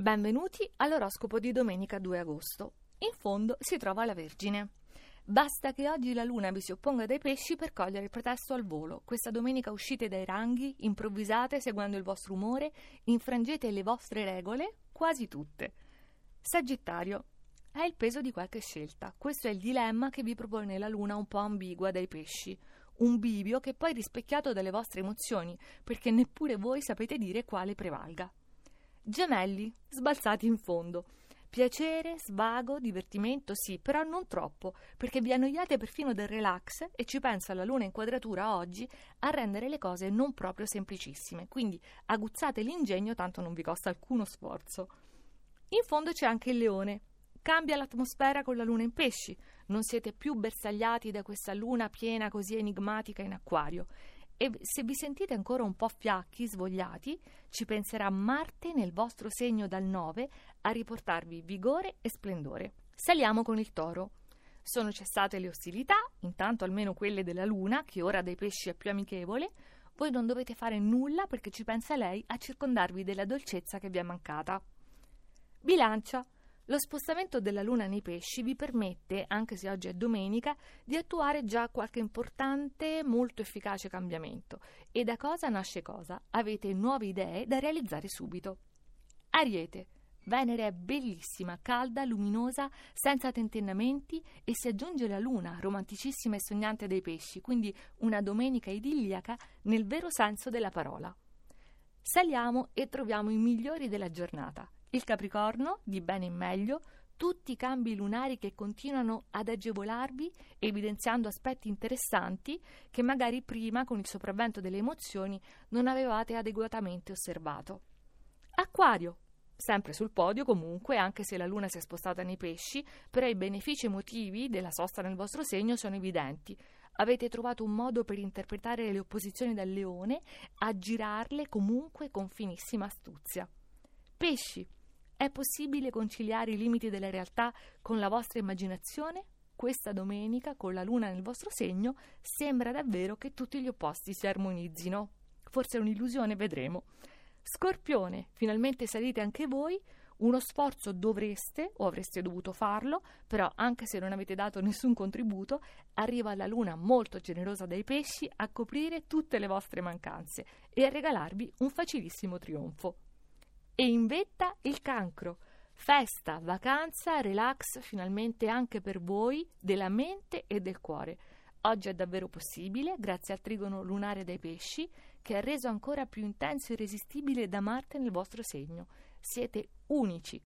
Benvenuti all'oroscopo di domenica 2 agosto. In fondo si trova la Vergine. Basta che oggi la luna vi si opponga dai pesci per cogliere il pretesto al volo. Questa domenica uscite dai ranghi, improvvisate seguendo il vostro umore, infrangete le vostre regole, quasi tutte. Sagittario. È il peso di qualche scelta. Questo è il dilemma che vi propone la luna un po' ambigua dai pesci. Un bivio che poi è rispecchiato dalle vostre emozioni, perché neppure voi sapete dire quale prevalga. Gemelli, sbalzati in fondo. Piacere, svago, divertimento, sì, però non troppo, perché vi annoiate perfino del relax e ci pensa la luna in quadratura oggi a rendere le cose non proprio semplicissime. Quindi aguzzate l'ingegno, tanto non vi costa alcuno sforzo. In fondo c'è anche il leone. Cambia l'atmosfera con la luna in pesci. Non siete più bersagliati da questa luna piena così enigmatica in acquario e se vi sentite ancora un po' fiacchi, svogliati, ci penserà Marte nel vostro segno dal 9 a riportarvi vigore e splendore. Saliamo con il toro. Sono cessate le ostilità, intanto almeno quelle della Luna, che ora dai pesci è più amichevole. Voi non dovete fare nulla perché ci pensa lei a circondarvi della dolcezza che vi è mancata. Bilancia. Lo spostamento della Luna nei pesci vi permette, anche se oggi è domenica, di attuare già qualche importante, molto efficace cambiamento. E da cosa nasce cosa? Avete nuove idee da realizzare subito. Ariete. Venere è bellissima, calda, luminosa, senza tentennamenti e si aggiunge la luna, romanticissima e sognante dei pesci, quindi una domenica idilliaca nel vero senso della parola. Saliamo e troviamo i migliori della giornata. Il Capricorno, di bene in meglio, tutti i cambi lunari che continuano ad agevolarvi, evidenziando aspetti interessanti che magari prima, con il sopravvento delle emozioni, non avevate adeguatamente osservato. Acquario, sempre sul podio comunque, anche se la luna si è spostata nei pesci, però i benefici emotivi della sosta nel vostro segno sono evidenti. Avete trovato un modo per interpretare le opposizioni del leone, aggirarle comunque con finissima astuzia. Pesci, è possibile conciliare i limiti della realtà con la vostra immaginazione? Questa domenica, con la luna nel vostro segno, sembra davvero che tutti gli opposti si armonizzino. Forse è un'illusione, vedremo. Scorpione, finalmente salite anche voi. Uno sforzo dovreste o avreste dovuto farlo, però anche se non avete dato nessun contributo, arriva la luna molto generosa dai pesci a coprire tutte le vostre mancanze e a regalarvi un facilissimo trionfo e in vetta il cancro. Festa, vacanza, relax finalmente anche per voi della mente e del cuore. Oggi è davvero possibile, grazie al trigono lunare dei pesci, che ha reso ancora più intenso e irresistibile da Marte nel vostro segno. Siete unici,